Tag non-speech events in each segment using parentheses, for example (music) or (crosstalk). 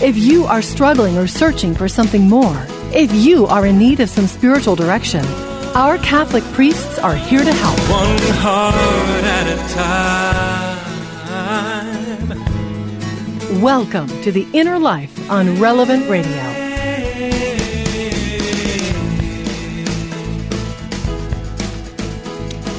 if you are struggling or searching for something more, if you are in need of some spiritual direction, our Catholic priests are here to help. One heart at a time. Welcome to The Inner Life on Relevant Radio.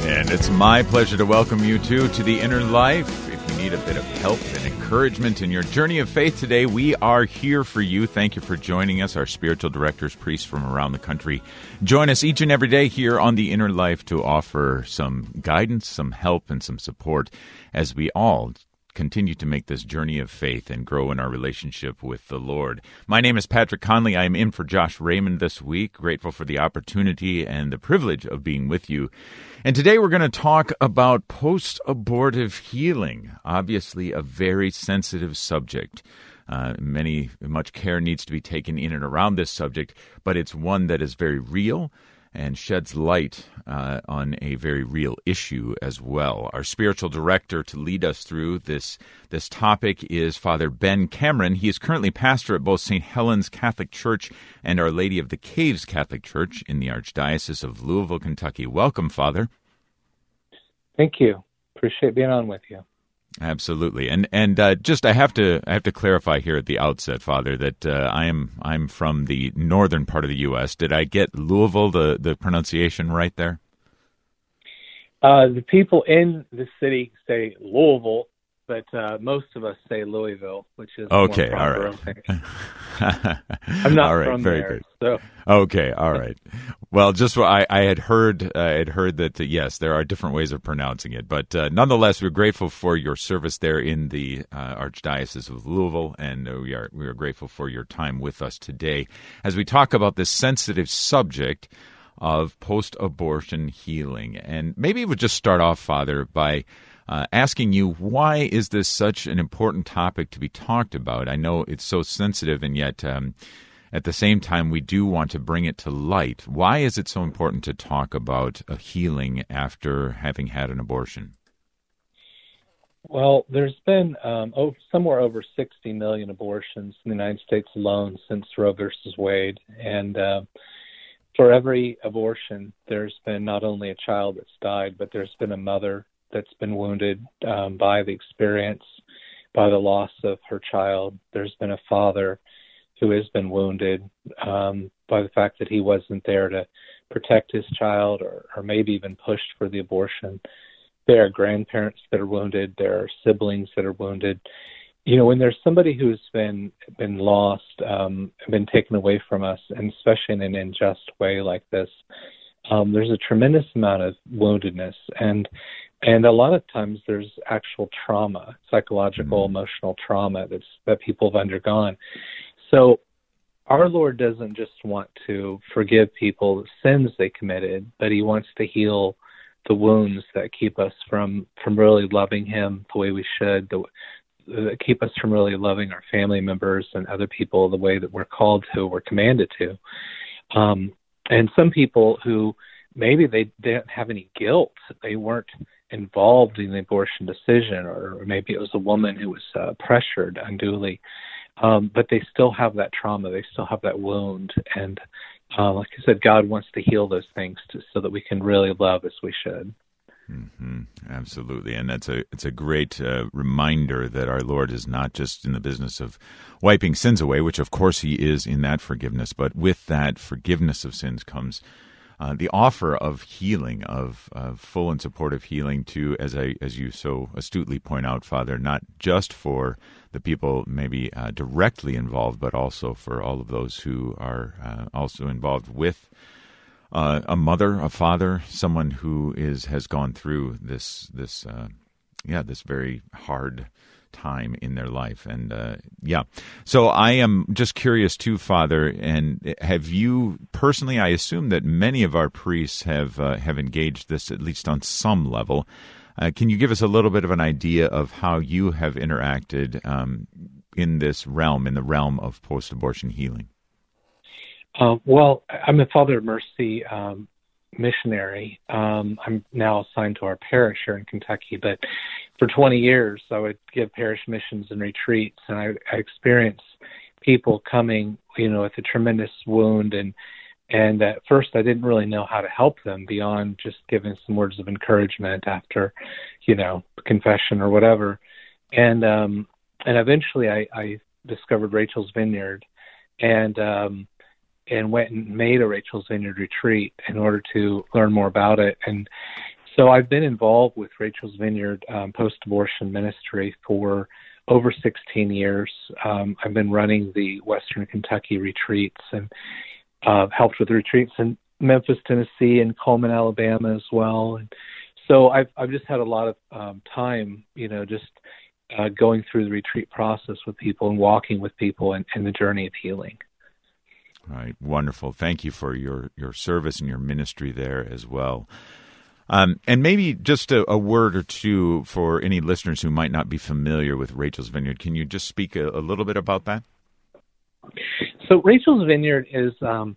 And it's my pleasure to welcome you too to the inner life. If you need a bit of help and encouragement in your journey of faith today, we are here for you. Thank you for joining us, our spiritual directors, priests from around the country. Join us each and every day here on the inner life to offer some guidance, some help, and some support as we all continue to make this journey of faith and grow in our relationship with the Lord. My name is Patrick Conley. I am in for Josh Raymond this week. Grateful for the opportunity and the privilege of being with you. And today we're going to talk about post abortive healing. Obviously, a very sensitive subject. Uh, many, much care needs to be taken in and around this subject, but it's one that is very real and sheds light uh, on a very real issue as well. Our spiritual director to lead us through this this topic is Father Ben Cameron. He is currently pastor at both St. Helens Catholic Church and Our Lady of the Caves Catholic Church in the Archdiocese of Louisville, Kentucky. Welcome, Father. Thank you. Appreciate being on with you. Absolutely, and and uh, just I have to I have to clarify here at the outset, Father, that uh, I am I'm from the northern part of the U.S. Did I get Louisville the the pronunciation right there? Uh, the people in the city say Louisville, but uh, most of us say Louisville, which is okay. all right. (laughs) I'm not all right, from very there, good. so Okay, all right. Well, just what I, I had heard, I had heard that uh, yes, there are different ways of pronouncing it, but uh, nonetheless, we're grateful for your service there in the uh, Archdiocese of Louisville, and uh, we are we are grateful for your time with us today as we talk about this sensitive subject of post-abortion healing. And maybe we'll just start off, Father, by uh, asking you why is this such an important topic to be talked about? I know it's so sensitive, and yet um, at the same time, we do want to bring it to light. Why is it so important to talk about a healing after having had an abortion? well, there's been um, over, somewhere over 60 million abortions in the United States alone since Roe versus Wade, and uh, for every abortion, there's been not only a child that's died, but there's been a mother that's been wounded um, by the experience, by the loss of her child. There's been a father who has been wounded um, by the fact that he wasn't there to protect his child or, or maybe even pushed for the abortion. There are grandparents that are wounded. There are siblings that are wounded. You know, when there's somebody who's been been lost, um, been taken away from us, and especially in an unjust way like this, um, there's a tremendous amount of woundedness, and and a lot of times there's actual trauma, psychological, Mhm. emotional trauma that's that people have undergone. So our Lord doesn't just want to forgive people the sins they committed, but he wants to heal the wounds that keep us from from really loving him the way we should, the, that keep us from really loving our family members and other people the way that we're called to, we're commanded to. Um, and some people who maybe they, they didn't have any guilt, they weren't involved in the abortion decision, or, maybe it was a woman who was uh, pressured unduly. Um, but they still have that trauma, they still have that wound, and uh, like I said, God wants to heal those things to, so that we can really love as we should. hmm Absolutely, and that's a it's a great uh, reminder that our Lord is not just in the business of wiping sins away, which of course He is in that forgiveness, but with that forgiveness of sins comes uh, the offer of healing, of, full and supportive healing to, as I as you so astutely point out, Father, not just for the people maybe uh, directly involved, but also for all of those who are uh, also involved with uh, a mother, a father, someone who is has gone through this this uh, yeah this very hard time in their life. And uh, yeah, so I am just curious too, Father. And have you personally? I assume that many of our priests have uh, have engaged this at least on some level. Uh, can you give us a little bit of an idea of how you have interacted um, in this realm, in the realm of post-abortion healing? Uh, well, I'm a Father of Mercy um, missionary. Um, I'm now assigned to our parish here in Kentucky, but for 20 years I would give parish missions and retreats, and I, I experienced people coming, you know, with a tremendous wound and and at first I didn't really know how to help them beyond just giving some words of encouragement after, you know, confession or whatever. And um and eventually I, I discovered Rachel's Vineyard and um and went and made a Rachel's Vineyard retreat in order to learn more about it. And so I've been involved with Rachel's Vineyard um, post abortion ministry for over 16 years. Um, I've been running the Western Kentucky retreats and uh, helped with the retreats in Memphis, Tennessee, and Cullman, Alabama as well. And so I've I've just had a lot of um, time, you know, just uh, going through the retreat process with people and walking with people and, and the journey of healing. Right, wonderful. Thank you for your your service and your ministry there as well. Um, and maybe just a, a, word or two for any listeners who might not be familiar with Rachel's Vineyard. Can you just speak a, a little bit about that? So Rachel's Vineyard is um,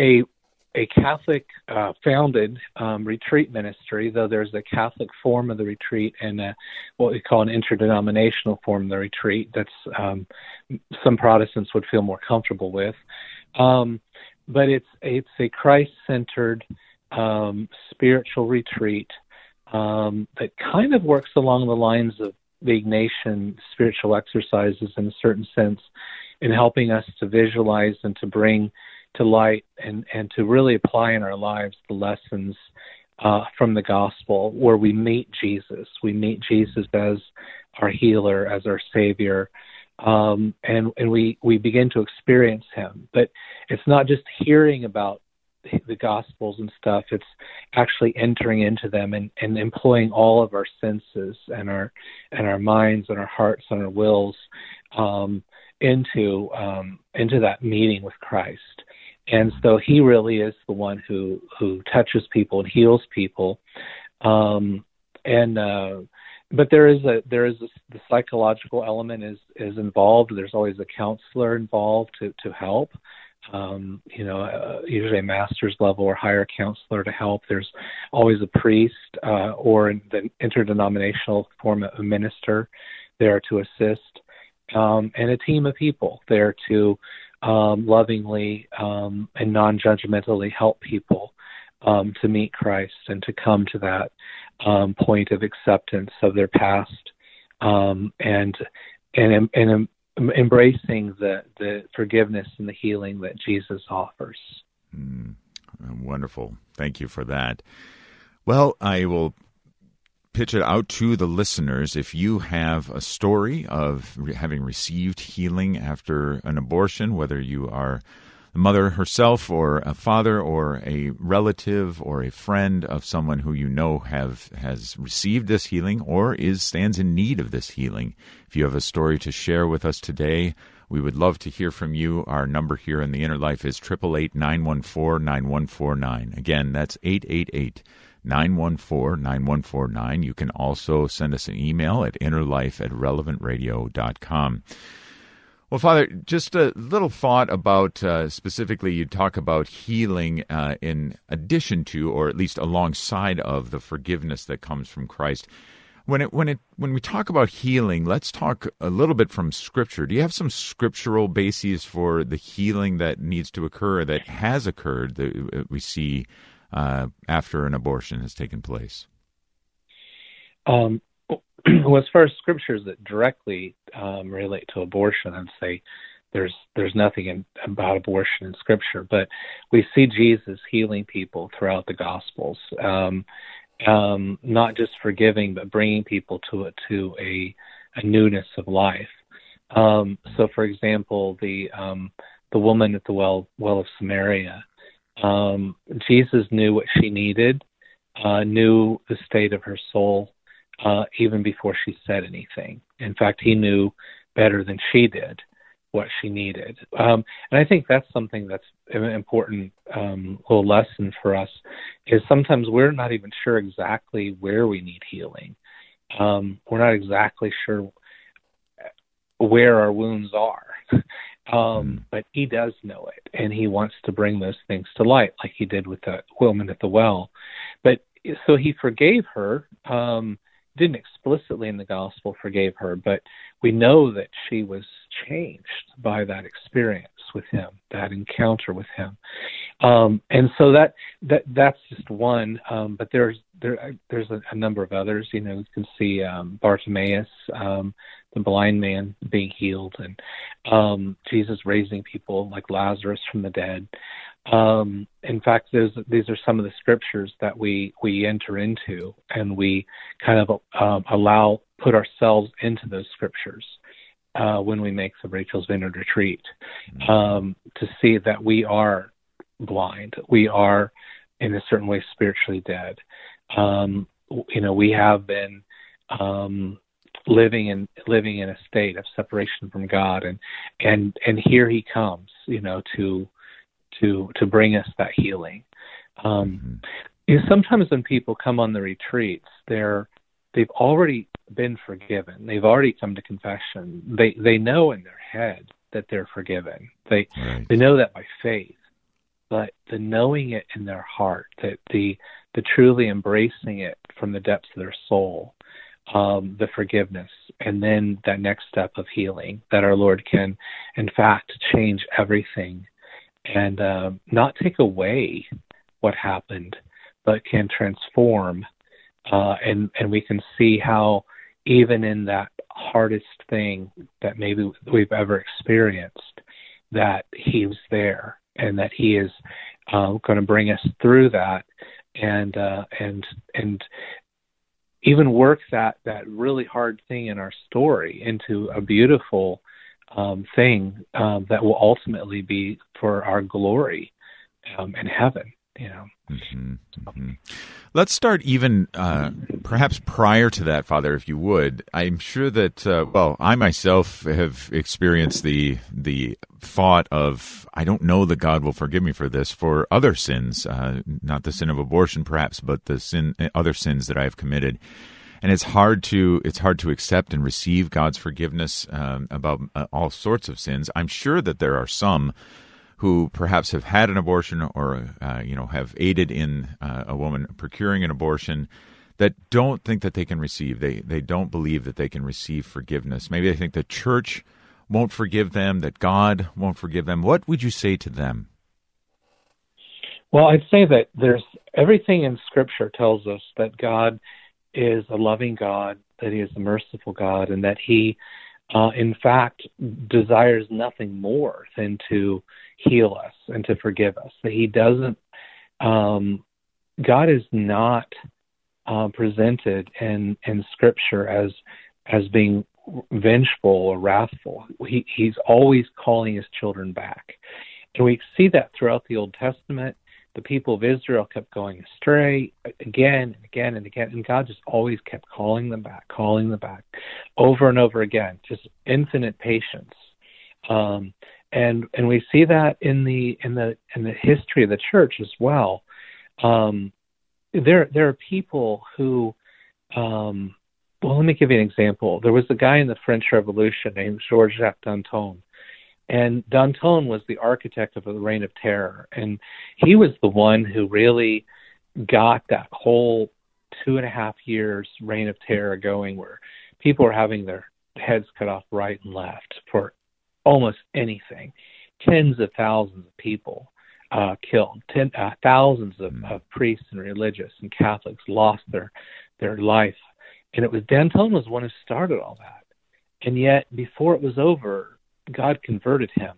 a a Catholic uh, founded um, retreat ministry, though there's a Catholic form of the retreat and a, what we call an interdenominational form of the retreat. That's um, some Protestants would feel more comfortable with, um, but it's it's a Christ centered um, spiritual retreat um, that kind of works along the lines of the Ignatian spiritual exercises in a certain sense in helping us to visualize and to bring to light and, and to really apply in our lives the lessons uh, from the gospel where we meet Jesus. We meet Jesus as our healer, as our savior, um, and, and we, we begin to experience him. But it's not just hearing about the gospels and stuff it's actually entering into them and, and employing all of our senses and our and our minds and our hearts and our wills um, into um, into that meeting with Christ. And so he really is the one who who touches people and heals people. Um, and uh, but there is a there is a, the psychological element is is involved. There's always a counselor involved to to help. Um, you know, uh, usually a master's level or higher counselor to help. There's always a priest uh, or in the interdenominational form of a minister there to assist um, and a team of people there to um, lovingly um, and non judgmentally help people um, to meet Christ and to come to that um, point of acceptance of their past um, and and and embracing the the forgiveness and the healing that Jesus offers. Mm, wonderful. Thank you for that. Well, I will pitch it out to the listeners. If you have a story of having received healing after an abortion, whether you are the mother herself or a father or a relative or a friend of someone who you know have has received this healing or is stands in need of this healing. If you have a story to share with us today, we would love to hear from you. Our number here in the inner life is 888 914 9149. Again, that's 888 914 9149. You can also send us an email at innerlife at relevantradio.com. Well, Father, just a little thought about uh, specifically, you talk about healing uh, in addition to, or at least alongside of, the forgiveness that comes from Christ. When it when it when we talk about healing, let's talk a little bit from Scripture. Do you have some scriptural bases for the healing that needs to occur, that has occurred, that we see uh, after an abortion has taken place? Um, (clears throat) well, as far as scriptures that directly um, relate to abortion, I'd say there's there's nothing in, about abortion in scripture, but we see Jesus healing people throughout the Gospels, um, um, not just forgiving, but bringing people to a, to a, a newness of life. Um, so, for example, the um, the woman at the well well of Samaria, um, Jesus knew what she needed, uh, knew the state of her soul uh, even before she said anything, In fact, he knew better than she did what she needed. Um, and I think that's something that's an important um, little lesson for us is sometimes we're not even sure exactly where we need healing. Um, we're not exactly sure where our wounds are. (laughs) um, hmm. but he does know it, and he wants to bring those things to light, like he did with the woman at the well. But so he forgave her. Um, didn't explicitly in the gospel forgave her, but we know that she was changed by that experience with him, that encounter with him. Um, and so that that that's just one. Um, but there's there there's a, a, number of others. You know, you can see um, Bartimaeus, um, the blind man, being healed, and um, Jesus raising people like Lazarus from the dead. Um, in fact, these are some of the scriptures that we we enter into, and we kind of um, allow put ourselves into those scriptures uh, when we make the Rachel's Vineyard retreat mm-hmm. um, to see that we are blind, we are in a certain way spiritually dead. Um, you know, we have been um, living in living in a state of separation from God, and and and here He comes, you know, to to to bring us that healing. Um, mm-hmm. sometimes when people come on the retreats, they're they've already been forgiven. They've already come to confession. They they know in their head that they're forgiven. They right. they know that by faith. But the knowing it in their heart, that the the truly embracing it from the depths of their soul, um, the forgiveness, and then that next step of healing, that our Lord can, in fact, change everything and uh, not take away what happened, but can transform. Uh, and and we can see how even in that hardest thing that maybe we've ever experienced, that He was there and that He is uh, going to bring us through that and uh, and and even work that that really hard thing in our story into a beautiful um, thing um, that will ultimately be for our glory um, in heaven. You know. Mm-hmm, mm-hmm. Let's start even uh, perhaps prior to that, Father, if you would. I'm sure that uh, well, I myself have experienced the the thought of I don't know that God will forgive me for this for other sins, uh, not the sin of abortion, perhaps, but the sin other sins that I have committed and it's hard to it's hard to accept and receive God's forgiveness um, about uh, all sorts of sins. I'm sure that there are some who perhaps have had an abortion or uh, you know have aided in uh, a woman procuring an abortion that don't think that they can receive. They they don't believe that they can receive forgiveness. Maybe they think the church won't forgive them, that God won't forgive them. What would you say to them? Well, I'd say that there's everything in Scripture tells us that God is a loving God, that He is a merciful God, and that He, uh, in fact, desires nothing more than to heal us and to forgive us. That He doesn't, um, God is not uh, presented in, in Scripture as as being vengeful or wrathful. He, he's always calling his children back. And we see that throughout the Old Testament the people of Israel kept going astray again and again and again, and God just always kept calling them back, calling them back, over and over again. Just infinite patience, um, and and we see that in the in the in the history of the church as well. Um, there there are people who, um, well, let me give you an example. There was a guy in the French Revolution named Georges Danton and Danton was the architect of the Reign of Terror, and he was the one who really got that whole two and a half years Reign of Terror going, where people were having their heads cut off right and left for almost anything. Tens of thousands of people uh, killed. Ten, uh, thousands of, mm. of priests and religious and Catholics lost their their life, and it was Danton was one who started all that. And yet, before it was over, God converted him.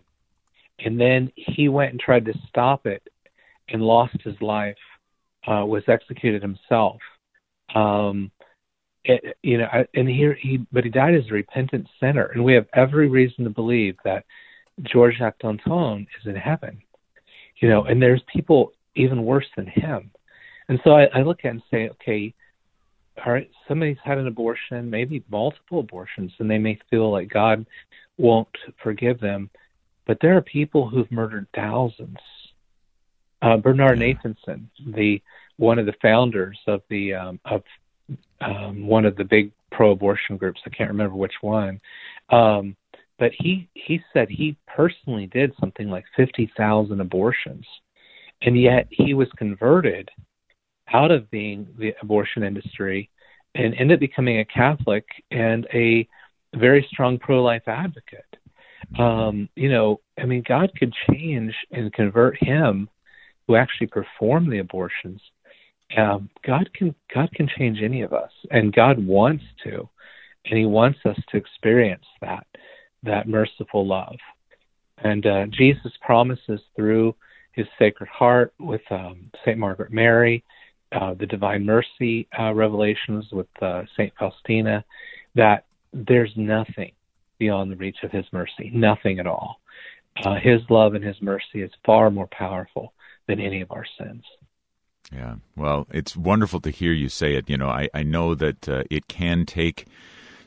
And then he went and tried to stop it and lost his life, uh, was executed himself. Um, it, you know, and here he, but he died as a repentant sinner, and we have every reason to believe that Georges Jacques Danton is in heaven. You know, and there's people even worse than him, and so I, I look at and say, okay, all right, somebody's had an abortion, maybe multiple abortions, and they may feel like God won't forgive them. But there are people who've murdered thousands. Uh, Bernard Nathanson, the one of the founders of the um, of um, one of the big pro-abortion groups, I can't remember which one, um, but he he said he personally did something like fifty thousand abortions, and yet he was converted out of being the abortion industry and ended up becoming a Catholic and a very strong pro-life advocate. Um, you know, I mean, God could change and convert him, who actually performed the abortions. Um, God can God can change any of us, and God wants to, and He wants us to experience that that merciful love. And uh, Jesus promises through His Sacred Heart with um, Saint Margaret Mary, uh, the Divine Mercy uh, revelations with uh, Saint Faustina, that there's nothing beyond the reach of His mercy, nothing at all. Uh, his love and His mercy is far more powerful than any of our sins. Yeah, well, it's wonderful to hear you say it. You know, I, I know that uh, it can take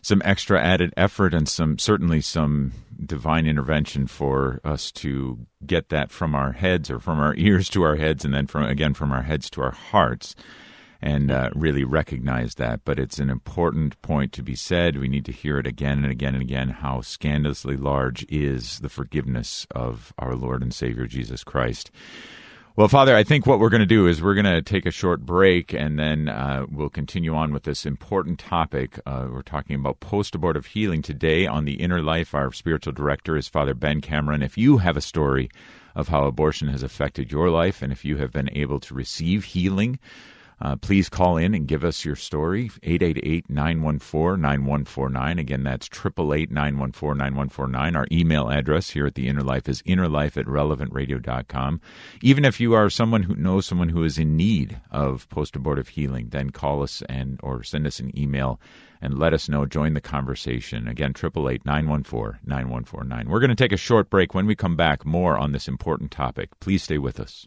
some extra added effort and some certainly some divine intervention for us to get that from our heads or from our (laughs) ears to our heads and then from again from our heads to our hearts and uh, really recognize that but it's an important point to be said we need to hear it again and again and again how scandalously large is the forgiveness of our lord and savior jesus christ well, Father, I think what we're going to do is we're going to take a short break and then uh, we'll continue on with this important topic. Uh, we're talking about post abortive healing today on the inner life. Our spiritual director is Father Ben Cameron. If you have a story of how abortion has affected your life and if you have been able to receive healing, uh, please call in and give us your story, 888-914-9149. Again, that's 888-914-9149. Our email address here at The Inner Life is innerlife at relevantradio.com. Even if you are someone who knows someone who is in need of post-abortive healing, then call us and or send us an email and let us know. Join the conversation. Again, 888-914-9149. We're going to take a short break. When we come back, more on this important topic. Please stay with us.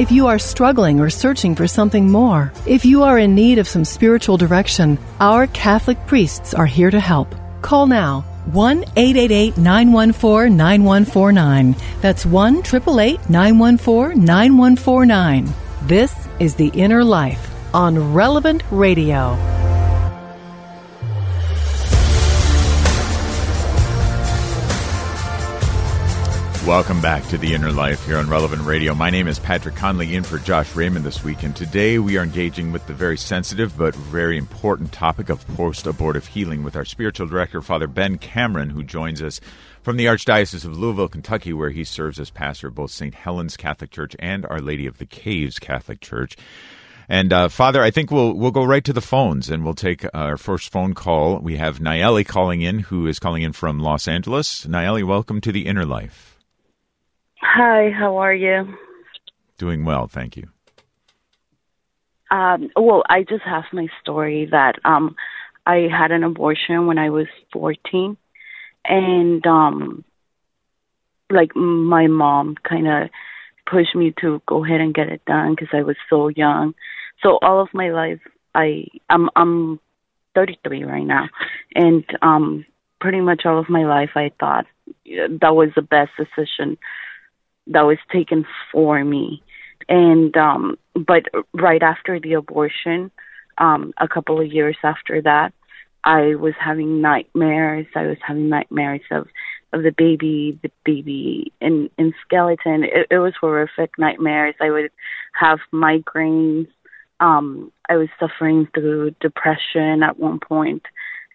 If you are struggling or searching for something more, if you are in need of some spiritual direction, our Catholic priests are here to help. Call now 1 888 914 9149. That's 1 888 914 9149. This is The Inner Life on Relevant Radio. Welcome back to The Inner Life here on Relevant Radio. My name is Patrick Conley in for Josh Raymond this week, and today we are engaging with the very sensitive but very important topic of post abortive healing with our spiritual director, Father Ben Cameron, who joins us from the Archdiocese of Louisville, Kentucky, where he serves as pastor of both St. Helen's Catholic Church and Our Lady of the Caves Catholic Church. And uh, Father, I think we'll we'll go right to the phones and we'll take our first phone call. We have Nayeli calling in, who is calling in from Los Angeles. Nayeli, welcome to the Inner Life. Hi, how are you? Doing well, thank you. Um, well, I just have my story that um, I had an abortion when I was 14, and um, like my mom kind of pushed me to go ahead and get it done because I was so young. So all of my life, I I'm I'm 33 right now, and um, pretty much all of my life, I thought that was the best decision that was taken for me. And um but right after the abortion, um a couple of years after that, I was having nightmares. I was having nightmares of of the baby, the baby in in skeleton. It, it was horrific nightmares. I would have migraines. Um, I was suffering through depression at one point.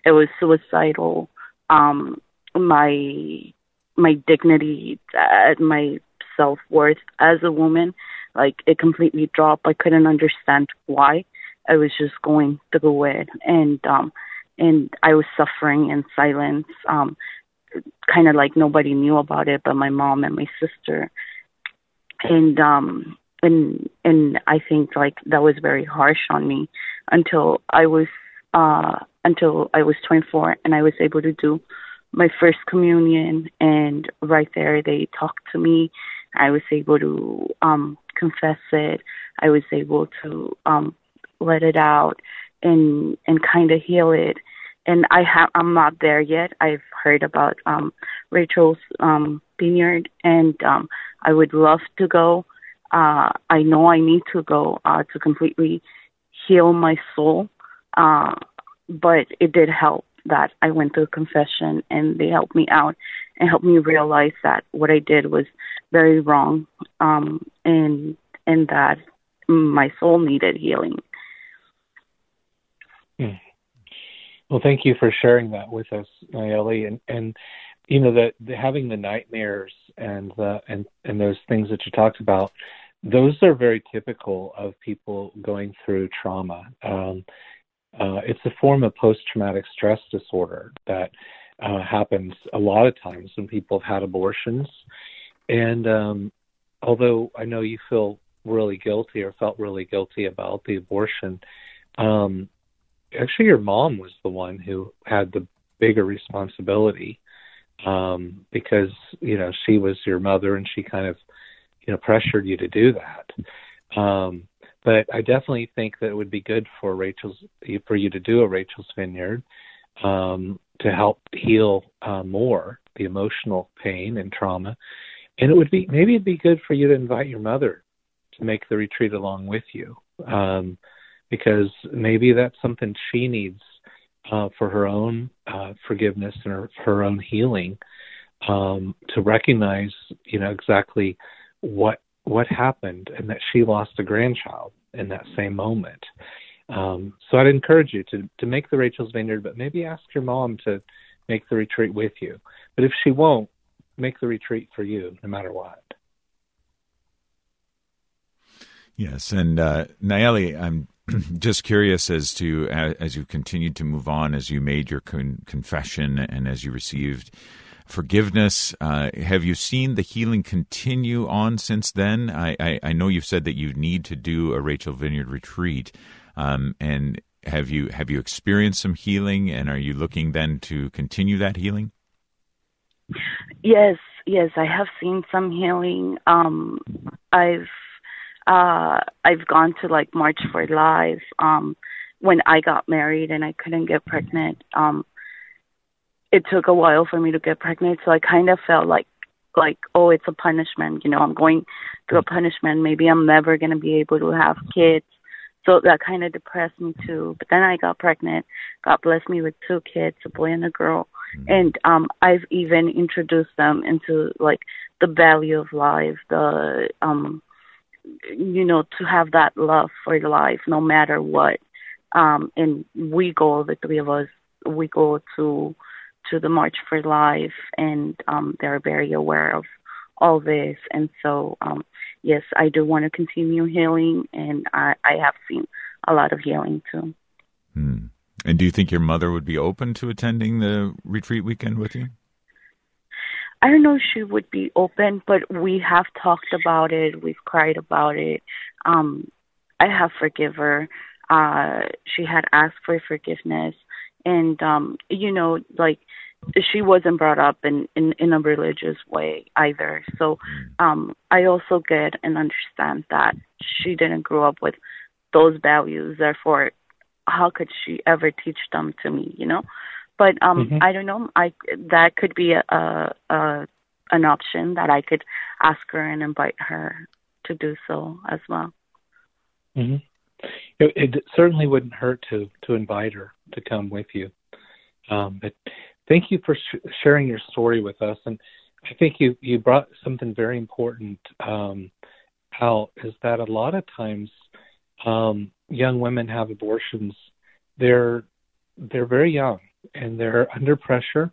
It was suicidal. Um, my my dignity, uh, my self worth as a woman. Like it completely dropped. I couldn't understand why. I was just going through it and um and I was suffering in silence. Um kind of like nobody knew about it but my mom and my sister and um and and I think like that was very harsh on me until I was uh until I was 24 and I was able to do my first communion and right there they talked to me I was able to um confess it I was able to um let it out and and kind of heal it and I have I'm not there yet. I've heard about um Rachel's um vineyard and um I would love to go. Uh I know I need to go uh to completely heal my soul. Uh but it did help that I went through confession and they helped me out and helped me realize that what I did was very wrong um and and that my soul needed healing. Hmm. Well, thank you for sharing that with us, Nayeli. And and you know that having the nightmares and the and and those things that you talked about, those are very typical of people going through trauma. Um, uh, it's a form of post-traumatic stress disorder that uh, happens a lot of times when people have had abortions. And um, although I know you feel really guilty or felt really guilty about the abortion, um, actually your mom was the one who had the bigger responsibility um, because you know she was your mother and she kind of you know pressured you to do that. Um, but I definitely think that it would be good for Rachel's for you to do a Rachel's Vineyard um, to help heal uh, more the emotional pain and trauma. And it would be maybe it'd be good for you to invite your mother to make the retreat along with you. Um, because maybe that's something she needs uh, for her own uh, forgiveness and her, her own healing um, to recognize, you know, exactly what what happened and that she lost a grandchild in that same moment. Um, so I'd encourage you to to make the Rachel's Vineyard, but maybe ask your mom to make the retreat with you. But if she won't, make the retreat for you, no matter what. Yes, and uh, Nayeli, I'm (clears throat) just curious as to as you continued to move on, as you made your con- confession, and as you received forgiveness. Uh, have you seen the healing continue on since then? I, I, I, know you've said that you need to do a Rachel Vineyard retreat, um, and have you have you experienced some healing, and are you looking then to continue that healing? Yes, yes, I have seen some healing. Um, I've uh I've gone to like March for Life um when I got married and I couldn't get pregnant. Um it took a while for me to get pregnant, so I kind of felt like like oh it's a punishment, you know, I'm going through a punishment. Maybe I'm never to be able to have kids. So that kind of depressed me too. But then I got pregnant. God blessed me with two kids, a boy and a girl. Mm-hmm. And um I've even introduced them into like the value of life, the um you know, to have that love for life no matter what. Um, and we go, the three of us, we go to to the March for Life, and um, they're very aware of all this. And so, um, yes, I do want to continue healing, and I, I have seen a lot of healing too. Hmm. And do you think your mother would be open to attending the retreat weekend with you? I don't know if she would be open, but we have talked about it. We've cried about it. Um, I have forgive her. Uh, she had asked for forgiveness, and um, you know, like she wasn't brought up in, in in a religious way either. So um, I also get and understand that she didn't grow up with those values. Therefore, how could she ever teach them to me? You know. But um, mm-hmm. I don't know. I that could be a, a, a an option that I could ask her and invite her to do so as well. Mm-hmm. It, it, certainly wouldn't hurt to to invite her to come with you. Um, but thank you for sh- sharing your story with us, and I think you you brought something very important um, out. Is that a lot of times um, young women have abortions? They're they're very young and they're under pressure.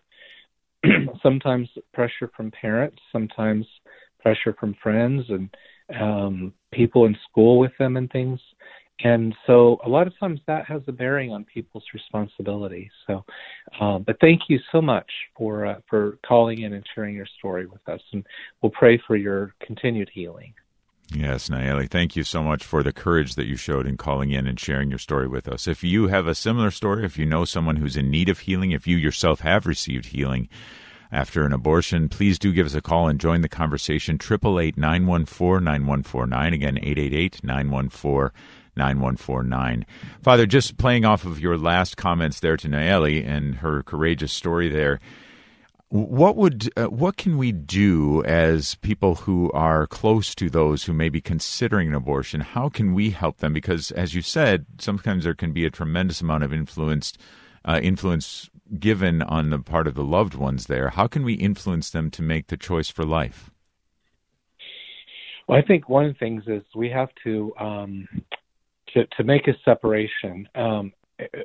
(clears throat) sometimes pressure from parents, sometimes pressure from friends and um, people in school with them and things. and so a lot of times that has a bearing on people's responsibility. So, um, but thank you so much for uh, for calling in and sharing your story with us, and we'll pray for your continued healing. Yes, Nayeli, thank you so much for the courage that you showed in calling in and sharing your story with us. If you have a similar story, if you know someone who's in need of healing, if you yourself have received healing after an abortion, please do give us a call and join the conversation. 888 914 9149. Again, 888 914 9149. Father, just playing off of your last comments there to Nayeli and her courageous story there, what would uh, what can we do as people who are close to those who may be considering an abortion? How can we help them? Because, as you said, sometimes there can be a tremendous amount of influence uh, influence given on the part of the loved ones. There, how can we influence them to make the choice for life? Well, I think one of the things is we have to um, to, to make a separation. Um,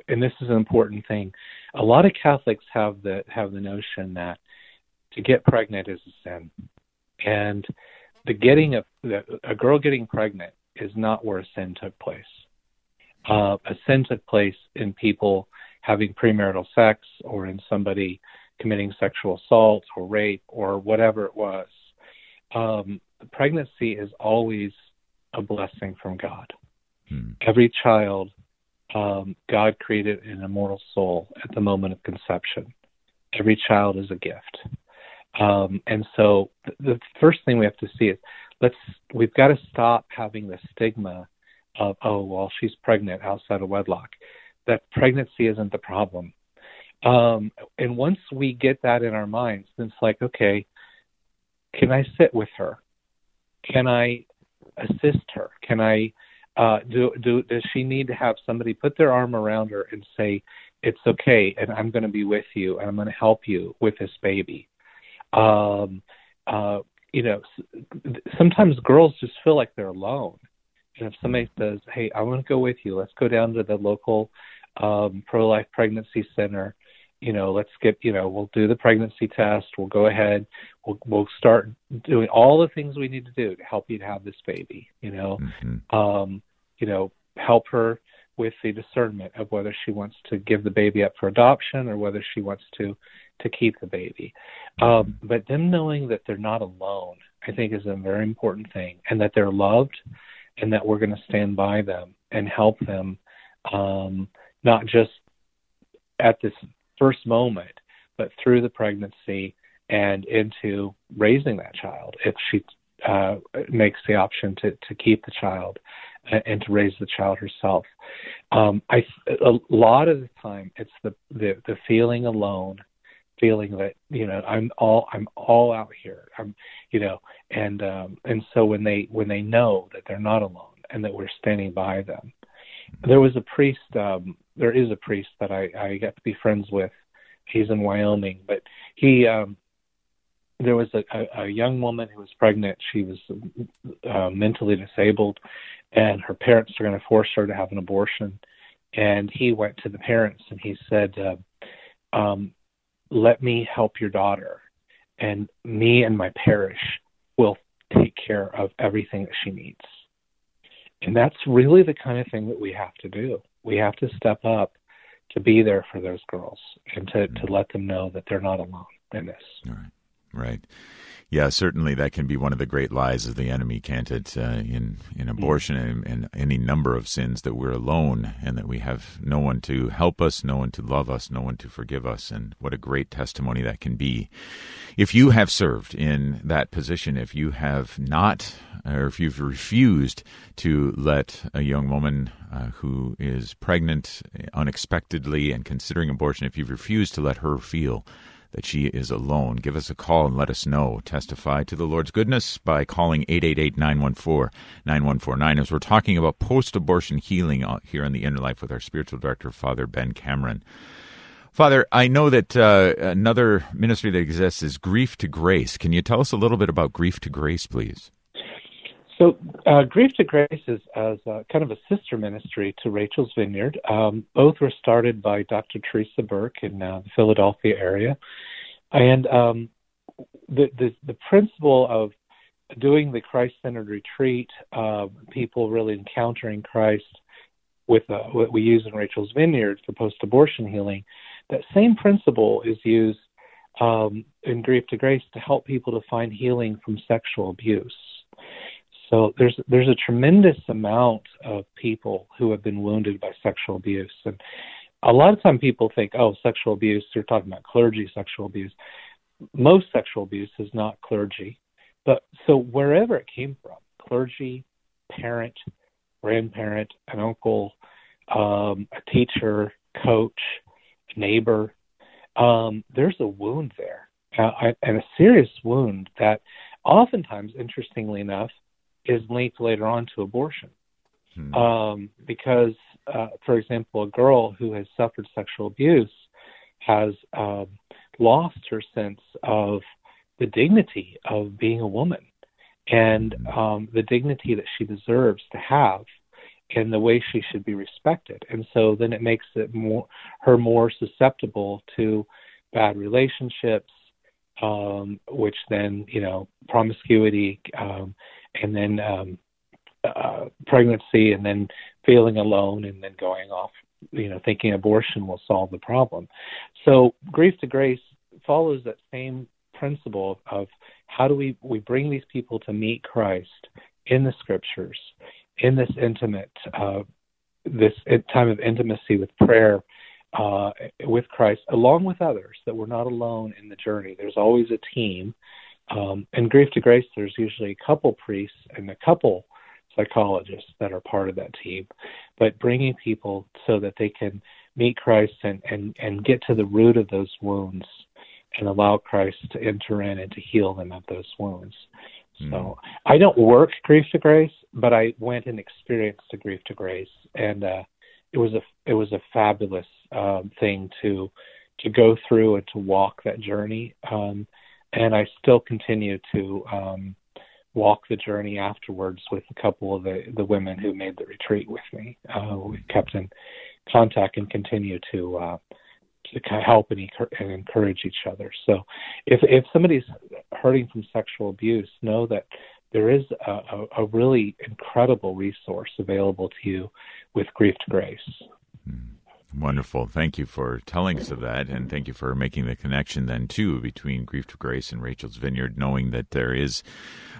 and this is an important thing. A lot of Catholics have the have the notion that to get pregnant is a sin, and the getting a a girl getting pregnant is not where a sin took place. Uh, a sin took place in people having premarital sex, or in somebody committing sexual assault or rape or whatever it was. Um, pregnancy is always a blessing from God. Hmm. Every child um, God created an immortal soul at the moment of conception. Every child is a gift. Um, and so the first thing we have to see is let's we've got to stop having the stigma of oh well she's pregnant outside of wedlock. That pregnancy isn't the problem. Um, and once we get that in our minds, then it's like okay, can I sit with her? Can I assist her? Can I uh, do, do does she need to have somebody put their arm around her and say it's okay and i'm going to be with you and i'm going to help you with this baby. Um uh you know sometimes girls just feel like they're alone. And if somebody says hey i want to go with you let's go down to the local um pro life pregnancy center you know let's get you know we'll do the pregnancy test we'll go ahead we'll we'll start doing all the things we need to do to help you to have this baby you know? Mm-hmm. um you know, help her with the discernment of whether she wants to give the baby up for adoption or whether she wants to to keep the baby. Um, but them knowing that they're not alone, I think, is a very important thing, and that they're loved, and that we're going to stand by them and help them, um, not just at this first moment, but through the pregnancy and into raising that child if she uh, makes the option to to keep the child and to raise the child herself. Um, I a lot of the time it's the, the the feeling alone, feeling that you know I'm all I'm all out here. I'm you know and um, and so when they when they know that they're not alone and that we're standing by them. There was a priest. Um, there is a priest that I I got to be friends with. He's in Wyoming, but he um, there was a, a, a young woman who was pregnant. She was uh, mentally disabled, and her parents are going to force her to have an abortion. And he went to the parents and he said, uh, um, "Let me help your daughter, and me and my parish will take care of everything that she needs." And that's really the kind of thing that we have to do. We have to step up to be there for those girls and to, to let them know that they're not alone in this. All right. Right. Yeah, certainly that can be one of the great lies of the enemy, can't it? Uh, in in mm. abortion and, and, any number of sins that we're alone and that we have no one to help us, no one to love us, no one to forgive us, and what a great testimony that can be. If you have served in that position, if you have not, or if you've refused to let a young woman uh, who is pregnant unexpectedly and considering abortion, if you've refused to let her feel that she is alone. Give us a call and let us know. Testify to the Lord's goodness by calling 888 914 9149 as we're talking about post abortion healing here in the Inner Life with our spiritual director, Father Ben Cameron. Father, I know that uh, another ministry that exists is Grief to Grace. Can you tell us a little bit about Grief to Grace, please? So, uh, Grief to Grace is as uh, kind of a sister ministry to Rachel's Vineyard. Um, both were started by Dr. Theresa Burke in uh, the Philadelphia area, and um, the, the, the principle of doing the Christ-centered retreat, uh, people really encountering Christ with uh, what we use in Rachel's Vineyard for post-abortion healing, that same principle is used um, in Grief to Grace to help people to find healing from sexual abuse. So there's there's a tremendous amount of people who have been wounded by sexual abuse, and a lot of time people think, oh, sexual abuse. You're talking about clergy sexual abuse. Most sexual abuse is not clergy, but so wherever it came from, clergy, parent, grandparent, an uncle, um, a teacher, coach, neighbor, um, there's a wound there, uh, and a serious wound that oftentimes, interestingly enough, is linked later on to abortion. Hmm. Um, because, uh, for example, a girl who has suffered sexual abuse has um, lost her sense of the dignity of being a woman and hmm. um, the dignity that she deserves to have and the way she should be respected. And so then it makes it more her more susceptible to bad relationships, um, which then you know promiscuity, um, and then um, uh, pregnancy, and then feeling alone, and then going off, you know, thinking abortion will solve the problem. So grief to grace follows that same principle of how do we we bring these people to meet Christ in the scriptures in this intimate uh, this time of intimacy with prayer uh, with Christ, along with others, that we're not alone in the journey. There's always a team. Um, in Grief to Grace, there's usually a couple priests and a couple psychologists that are part of that team, but bringing people so that they can meet Christ and, and, and get to the root of those wounds and allow Christ to enter in and to heal them of those wounds. Mm. So I don't work Grief to Grace, but I went and experienced a Grief to Grace, and uh, it was a it was a fabulous um, thing to to go through and to walk that journey. Um, and I still continue to um, walk the journey afterwards with a couple of the the women who made the retreat with me. Uh, we kept in contact and continue to uh, to help and, and encourage each other. So, if if somebody's hurting from sexual abuse, know that there is a, a, a really incredible resource available to you with Grief to Grace. Mm. Wonderful. Thank you for telling us of that. And thank you for making the connection then, too, between Grief to Grace and Rachel's Vineyard, knowing that there is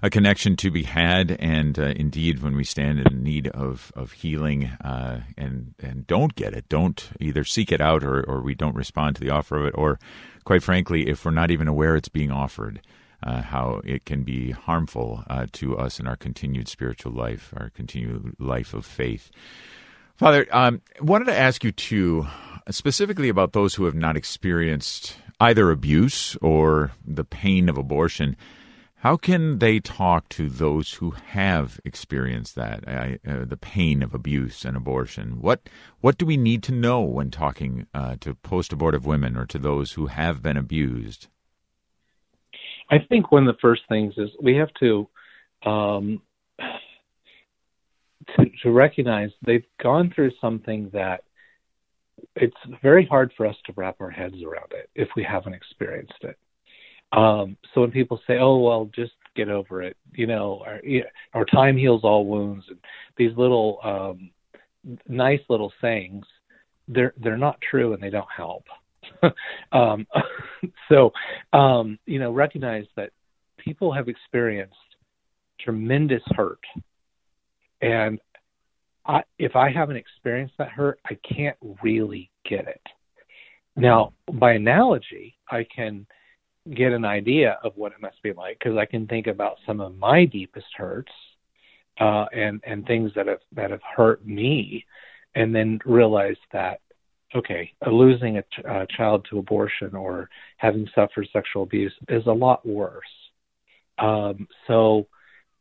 a connection to be had. And uh, indeed, when we stand in need of, of healing uh, and, and don't get it, don't either seek it out or, or we don't respond to the offer of it, or quite frankly, if we're not even aware it's being offered, uh, how it can be harmful uh, to us in our continued spiritual life, our continued life of faith. Father, um, wanted to ask you too, specifically about those who have not experienced either abuse or the pain of abortion. How can they talk to those who have experienced that, uh, uh, the pain of abuse and abortion? What what do we need to know when talking uh, to post-abortive women or to those who have been abused? I think one of the first things is we have to um, to, to recognize they've gone through something that it's very hard for us to wrap our heads around it if we haven't experienced it. Um, so when people say, "Oh, well, just get over it," you know, our, our time heals all wounds, and these little um, nice little sayings, they're they're not true and they don't help. (laughs) um, (laughs) so, um, you know, recognize that people have experienced tremendous hurt and I, if I haven't experienced that hurt, I can't really get it. Now, by analogy, I can get an idea of what it must be like because I can think about some of my deepest hurts uh, and and things that have that have hurt me, and then realize that okay, losing a, ch- a child to abortion or having suffered sexual abuse is a lot worse. Um, so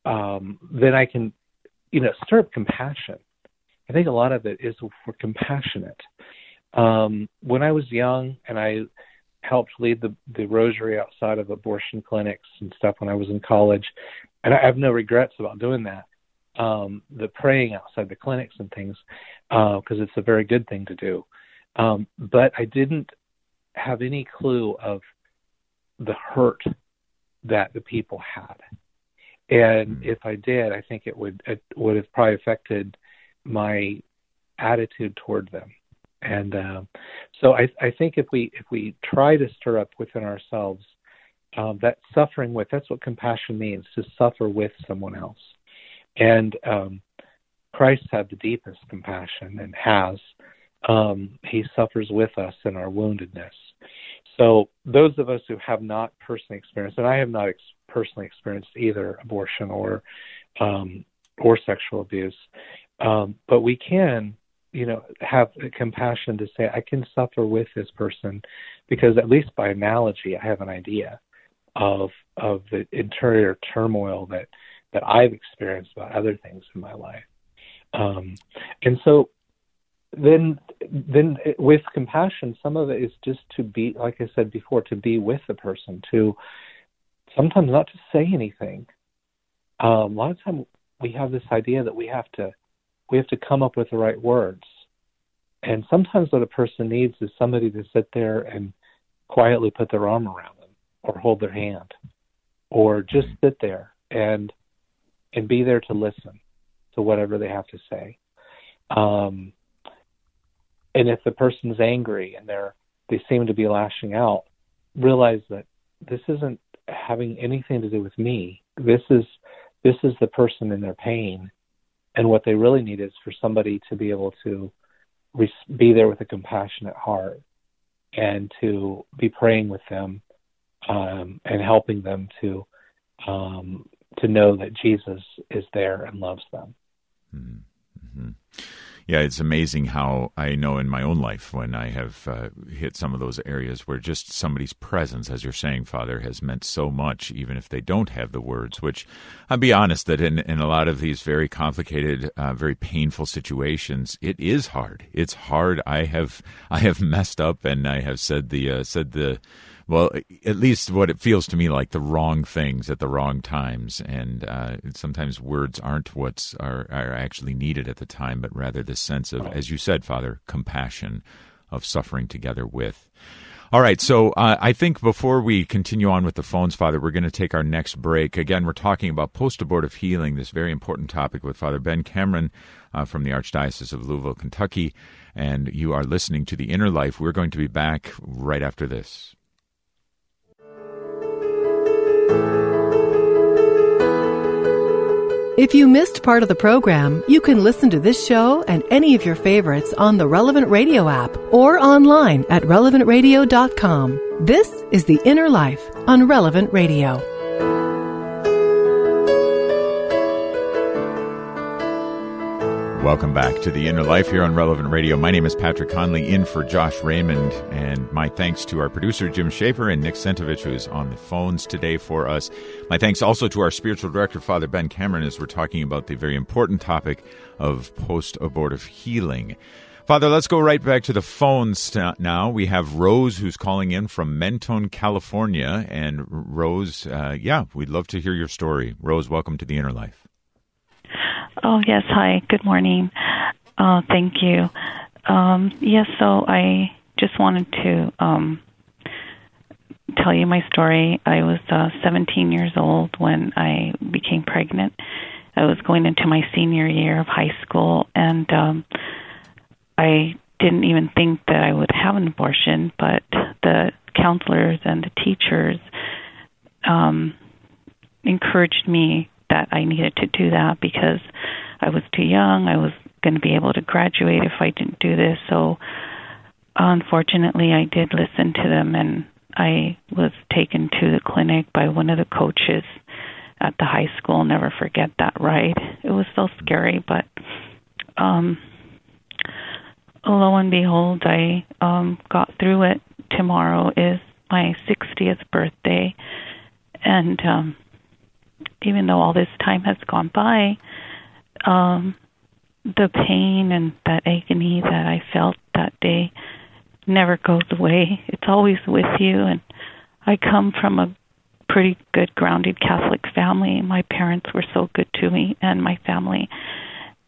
um, then I can you know, stir up compassion. I think a lot of it is we're compassionate. Um, when I was young and I helped lead the, the rosary outside of abortion clinics and stuff when I was in college, and I have no regrets about doing that. Um, the praying outside the clinics and things, because uh, it's a very good thing to do. Um, but I didn't have any clue of the hurt that the people had and mm. if I did, I think it would it would have probably affected my attitude toward them. And uh, so I, I think if we if we try to stir up within ourselves um, that suffering with that's what compassion means to suffer with someone else. And um, Christ had the deepest compassion and has. Um, he suffers with us in our woundedness. So those of us who have not personally experienced, and I have not ex- personally experienced either abortion or um, or sexual abuse, um, but we can, you know, have compassion to say I can suffer with this person because at least by analogy I have an idea of of the interior turmoil that that I've experienced about other things in my life. Um, and so then then with compassion some of it is just to be like i said before to be with the person to sometimes not to say anything. Um, a lot of time we have this idea that we have to we have to come up with the right words. And sometimes what a person needs is somebody to sit there and quietly put their arm around them or hold their hand or just sit there and and be there to listen to whatever they have to say. Um, and if the person's angry and they're they seem to be lashing out, realize that this isn't having anything to do with me. This is this is the person in their pain, and what they really need is for somebody to be able to be there with a compassionate heart and to be praying with them um, and helping them to um, to know that Jesus is there and loves them. Mm-hmm. Yeah, it's amazing how I know in my own life when I have uh, hit some of those areas where just somebody's presence, as you're saying, Father, has meant so much, even if they don't have the words. Which, I'll be honest, that in, in a lot of these very complicated, uh, very painful situations, it is hard. It's hard. I have I have (laughs) messed up, and I have said the uh, said the well, at least what it feels to me like the wrong things at the wrong times, and uh, sometimes words aren't what's are, are actually needed at the time, but rather this sense of, as you said, Father, compassion of suffering together with. All right, so uh, I think before we continue on with the phones, Father, we're going to take our next break. Again, we're talking about post abortive healing, this very important topic with Father Ben Cameron uh, from the Archdiocese of Louisville, Kentucky. And you are listening to The Inner Life. We're going to be back right after this. If you missed part of the program, you can listen to this show and any of your favorites on the Relevant Radio app or online at relevantradio.com. This is The Inner Life on Relevant Radio. Welcome back to the Inner Life here on Relevant Radio. My name is Patrick Conley, in for Josh Raymond, and my thanks to our producer Jim Schaefer and Nick Sentovich, who is on the phones today for us. My thanks also to our spiritual director, Father Ben Cameron, as we're talking about the very important topic of post-abortive healing. Father, let's go right back to the phones now. We have Rose who's calling in from Mentone, California, and Rose, uh, yeah, we'd love to hear your story. Rose, welcome to the Inner Life. Oh, yes. Hi. Good morning. Uh, thank you. Um, yes, so I just wanted to um, tell you my story. I was uh, 17 years old when I became pregnant. I was going into my senior year of high school, and um, I didn't even think that I would have an abortion, but the counselors and the teachers um, encouraged me that I needed to do that because I was too young. I was going to be able to graduate if I didn't do this. So, unfortunately, I did listen to them, and I was taken to the clinic by one of the coaches at the high school. I'll never forget that ride. It was so scary, but um, lo and behold, I um, got through it. Tomorrow is my 60th birthday, and um, even though all this time has gone by, um, the pain and that agony that I felt that day never goes away. It's always with you. And I come from a pretty good, grounded Catholic family. My parents were so good to me and my family.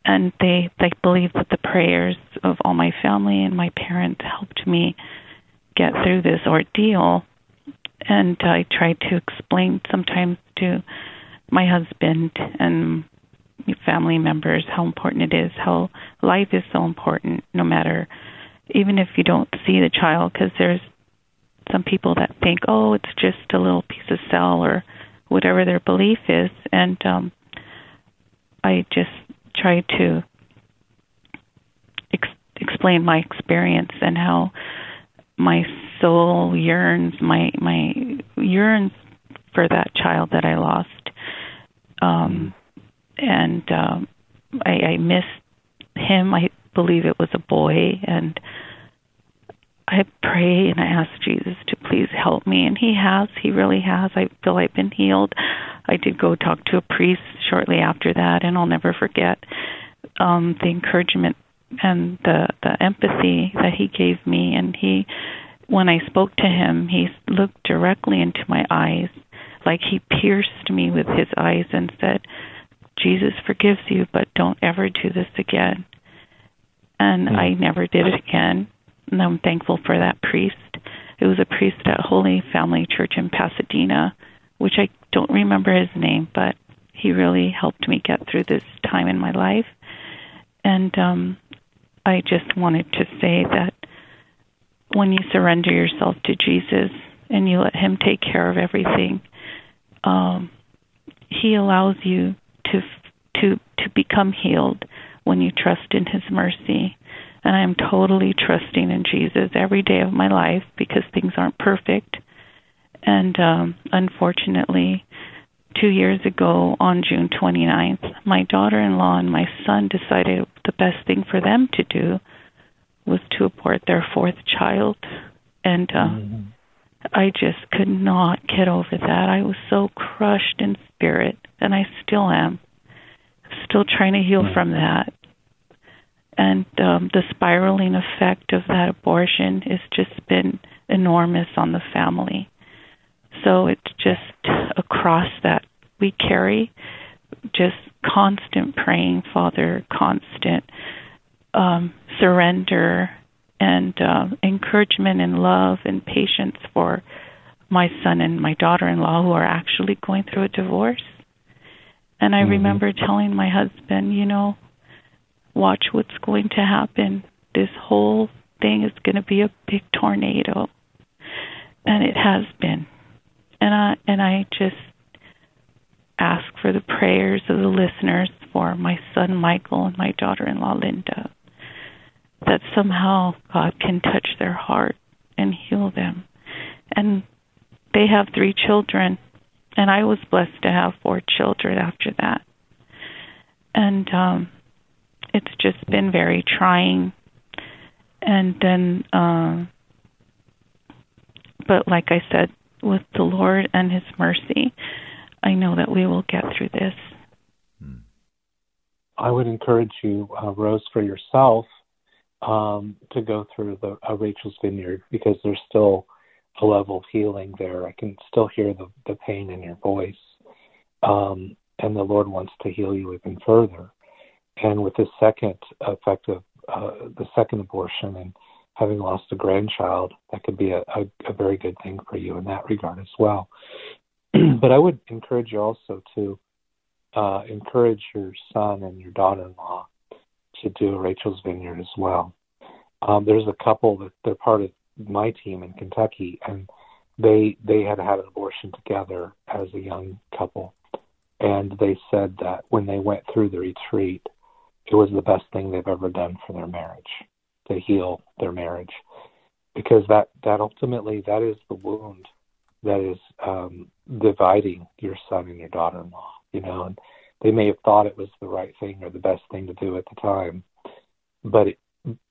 And they they believe that the prayers of all my family and my parents helped me get through this ordeal. And I try to explain sometimes to my husband and family members how important it is, how life is so important, no matter, even if you don't see the child, because there's some people that think, oh, it's just a little piece of cell or whatever their belief is, and um, I just try to ex- explain my experience and how my soul yearns, my my yearns for that child that I lost, um, and um, I, I miss him. I believe it was a boy, and I pray and I ask Jesus to please help me, and He has. He really has. I feel I've been healed. I did go talk to a priest shortly after that, and I'll never forget um, the encouragement and the the empathy that he gave me. And he, when I spoke to him, he looked directly into my eyes, like he pierced me with his eyes, and said, "Jesus forgives you, but don't ever do this again." And mm-hmm. I never did it again and I'm thankful for that priest. It was a priest at Holy Family Church in Pasadena, which I don't remember his name, but he really helped me get through this time in my life. And um, I just wanted to say that when you surrender yourself to Jesus and you let Him take care of everything, um, He allows you to to to become healed when you trust in His mercy and I am totally trusting in Jesus every day of my life because things aren't perfect. And um, unfortunately, two years ago on June 29th, my daughter in law and my son decided the best thing for them to do was to abort their fourth child. And uh, mm-hmm. I just could not get over that. I was so crushed in spirit, and I still am. Still trying to heal from that and um, the spiraling effect of that abortion has just been enormous on the family. So it's just across that we carry just constant praying, Father, constant um, surrender and uh, encouragement and love and patience for my son and my daughter-in-law who are actually going through a divorce. And I mm-hmm. remember telling my husband, you know, watch what's going to happen. This whole thing is going to be a big tornado, and it has been. And I and I just ask for the prayers of the listeners for my son Michael and my daughter-in-law Linda, that somehow God can touch their heart and heal them. And they have three children, and I was blessed to have four children after that. And um, it's just been very trying. And then, uh, but like I said, with the Lord and His mercy, I know that we will get through this. Hmm. I would encourage you, uh, Rose, for yourself, um, to go through the uh, Rachel's Vineyard because there's still a level of healing there. I can still hear the, the pain in your voice. Um, and the Lord wants to heal you even further. And with the second effect of uh, the second abortion and having lost a grandchild, that could be a, a, a very good thing for you in that regard as well. (clears throat) but I would encourage you also to uh, encourage your son and your daughter-in-law to do Rachel's Vineyard as well. Um, there's a couple that they're part of my team in Kentucky, and they they had had an abortion together as a young couple, and they said that when they went through the retreat, it was the best thing they've ever done for their marriage to heal their marriage because that that ultimately that is the wound that is um dividing your son and your daughter-in-law you know and they may have thought it was the right thing or the best thing to do at the time but it,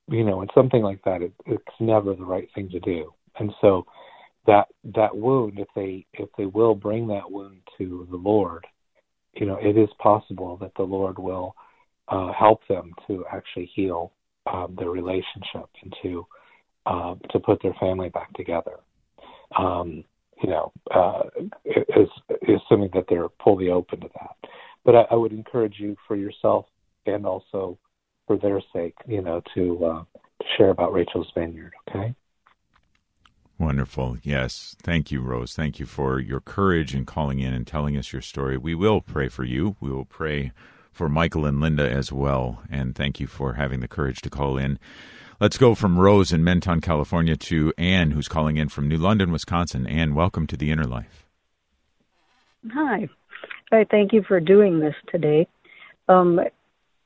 you know in something like that it, it's never the right thing to do and so that that wound if they if they will bring that wound to the lord you know it is possible that the lord will uh, help them to actually heal um, their relationship and to uh, to put their family back together. Um, you know, uh, is, assuming that they're fully open to that. But I, I, would encourage you for yourself and also for their sake, you know, to, uh, to share about Rachel's Vineyard. Okay. Wonderful. Yes. Thank you, Rose. Thank you for your courage in calling in and telling us your story. We will pray for you. We will pray for Michael and Linda as well. And thank you for having the courage to call in. Let's go from Rose in Mentone, California to Anne, who's calling in from New London, Wisconsin. Anne, welcome to the Inner Life. Hi. I thank you for doing this today. Um,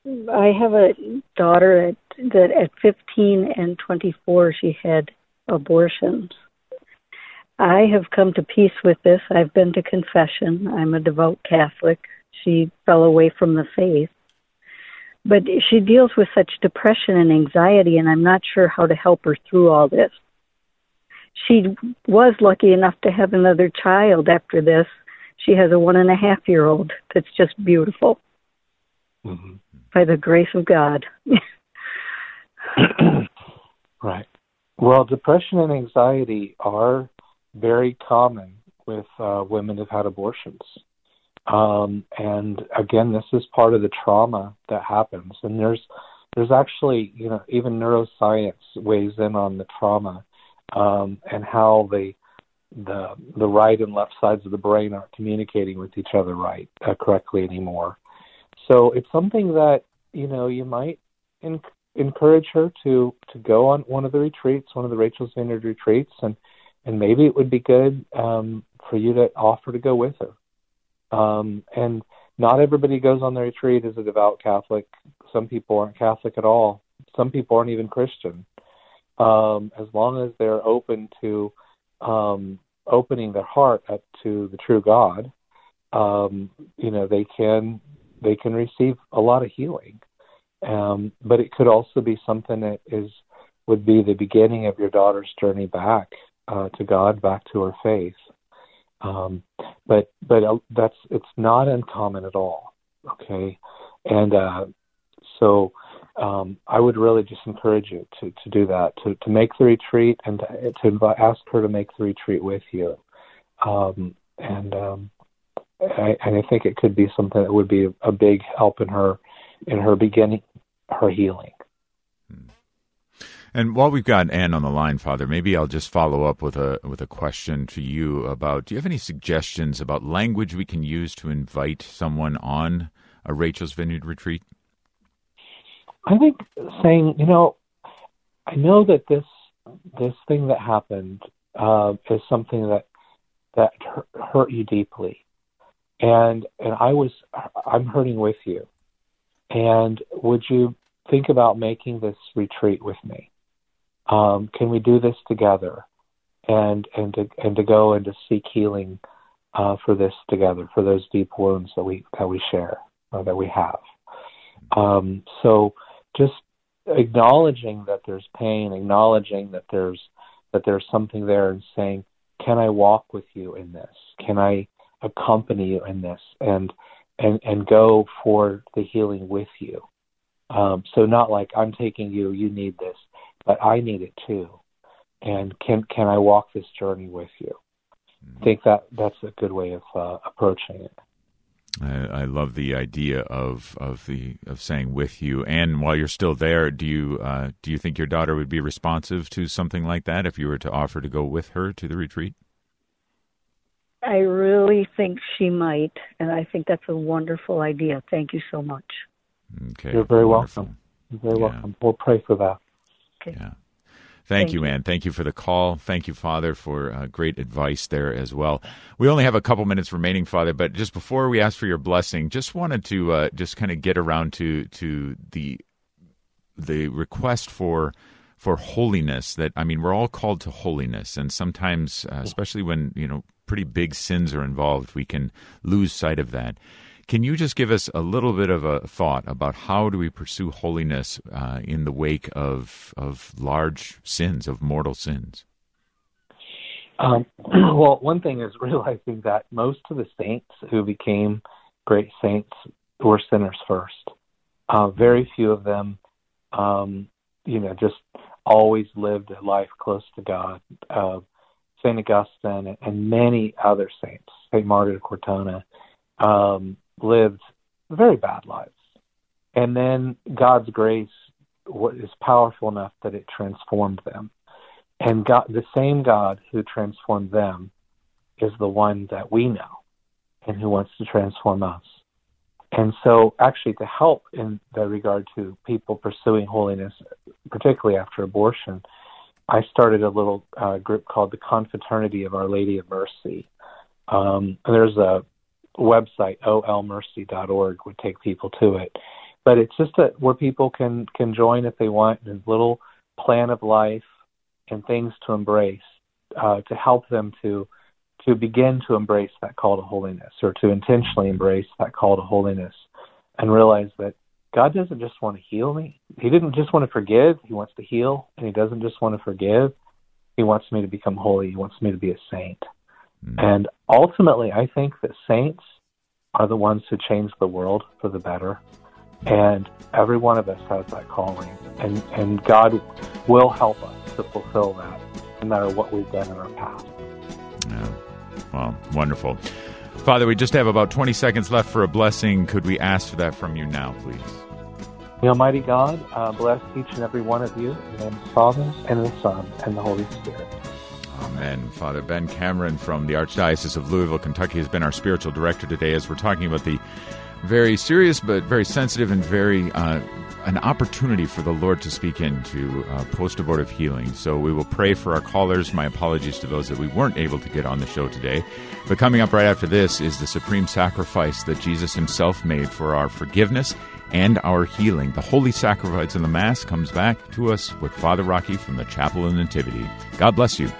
I have a daughter at, that at 15 and 24 she had abortions. I have come to peace with this. I've been to confession. I'm a devout Catholic. She fell away from the faith. But she deals with such depression and anxiety, and I'm not sure how to help her through all this. She was lucky enough to have another child after this. She has a one and a half year old that's just beautiful mm-hmm. by the grace of God. (clears throat) right. Well, depression and anxiety are very common with uh, women who've had abortions. Um, and again, this is part of the trauma that happens. And there's there's actually, you know, even neuroscience weighs in on the trauma um, and how the the the right and left sides of the brain aren't communicating with each other right uh, correctly anymore. So it's something that you know you might in, encourage her to to go on one of the retreats, one of the Rachel's Vineyard retreats, and and maybe it would be good um, for you to offer to go with her. Um, and not everybody goes on the retreat as a devout Catholic. Some people aren't Catholic at all. Some people aren't even Christian. Um, as long as they're open to um, opening their heart up to the true God, um, you know, they can they can receive a lot of healing. Um, but it could also be something that is would be the beginning of your daughter's journey back uh, to God, back to her faith. Um, but but uh, that's it's not uncommon at all. Okay, and uh, so um, I would really just encourage you to, to do that, to, to make the retreat and to, to ask her to make the retreat with you. Um, and um, I, and I think it could be something that would be a big help in her in her beginning her healing. And while we've got Anne on the line, Father, maybe I'll just follow up with a with a question to you about: Do you have any suggestions about language we can use to invite someone on a Rachel's Vineyard retreat? I think saying, you know, I know that this this thing that happened uh, is something that that hurt you deeply, and and I was I'm hurting with you, and would you think about making this retreat with me? Um, can we do this together, and and to and to go and to seek healing uh, for this together for those deep wounds that we that we share or that we have. Um, so just acknowledging that there's pain, acknowledging that there's that there's something there, and saying, "Can I walk with you in this? Can I accompany you in this?" and and and go for the healing with you. Um, so not like I'm taking you, you need this, but I need it too. And can can I walk this journey with you? Mm-hmm. I think that that's a good way of uh, approaching it. I, I, love the idea of of the of saying with you. And while you're still there, do you uh, do you think your daughter would be responsive to something like that if you were to offer to go with her to the retreat? I really think she might, and I think that's a wonderful idea. Thank you so much. Okay, you're very wonderful. welcome. You're very yeah. welcome. We'll pray for that. Okay. Yeah. Thank, Thank you, Anne. Thank you for the call. Thank you, Father, for uh, great advice there as well. We only have a couple minutes remaining, Father, but just before we ask for your blessing, just wanted to uh, just kind of get around to to the the request for for holiness. That I mean, we're all called to holiness, and sometimes, uh, especially when you know pretty big sins are involved, we can lose sight of that. Can you just give us a little bit of a thought about how do we pursue holiness uh, in the wake of of large sins, of mortal sins? Um, (clears throat) well, one thing is (laughs) realizing that most of the saints who became great saints were sinners first. Uh, very few of them, um, you know, just always lived a life close to God. Uh, Saint Augustine and many other saints, Saint Margaret of Cortona, um, lived very bad lives. And then God's grace is powerful enough that it transformed them. And God, the same God who transformed them is the one that we know and who wants to transform us. And so, actually, to help in that regard to people pursuing holiness, particularly after abortion, I started a little uh, group called the Confraternity of Our Lady of Mercy. Um, there's a website, olmercy.org, would take people to it. But it's just that where people can, can join if they want, a little plan of life and things to embrace uh, to help them to to begin to embrace that call to holiness or to intentionally embrace that call to holiness and realize that God doesn't just want to heal me. He didn't just want to forgive. He wants to heal. And He doesn't just want to forgive. He wants me to become holy. He wants me to be a saint. Mm-hmm. And ultimately, I think that saints are the ones who change the world for the better. And every one of us has that calling. And, and God will help us to fulfill that no matter what we've done in our past. Yeah. Well, wonderful. Father, we just have about 20 seconds left for a blessing. Could we ask for that from you now, please? The Almighty God uh, bless each and every one of you in the name of the Father, and the Son, and the Holy Spirit. Amen. Father Ben Cameron from the Archdiocese of Louisville, Kentucky, has been our spiritual director today as we're talking about the very serious but very sensitive and very uh, an opportunity for the Lord to speak into uh, post abortive healing. So we will pray for our callers. My apologies to those that we weren't able to get on the show today. But coming up right after this is the supreme sacrifice that Jesus himself made for our forgiveness and our healing. The holy sacrifice in the Mass comes back to us with Father Rocky from the Chapel of Nativity. God bless you.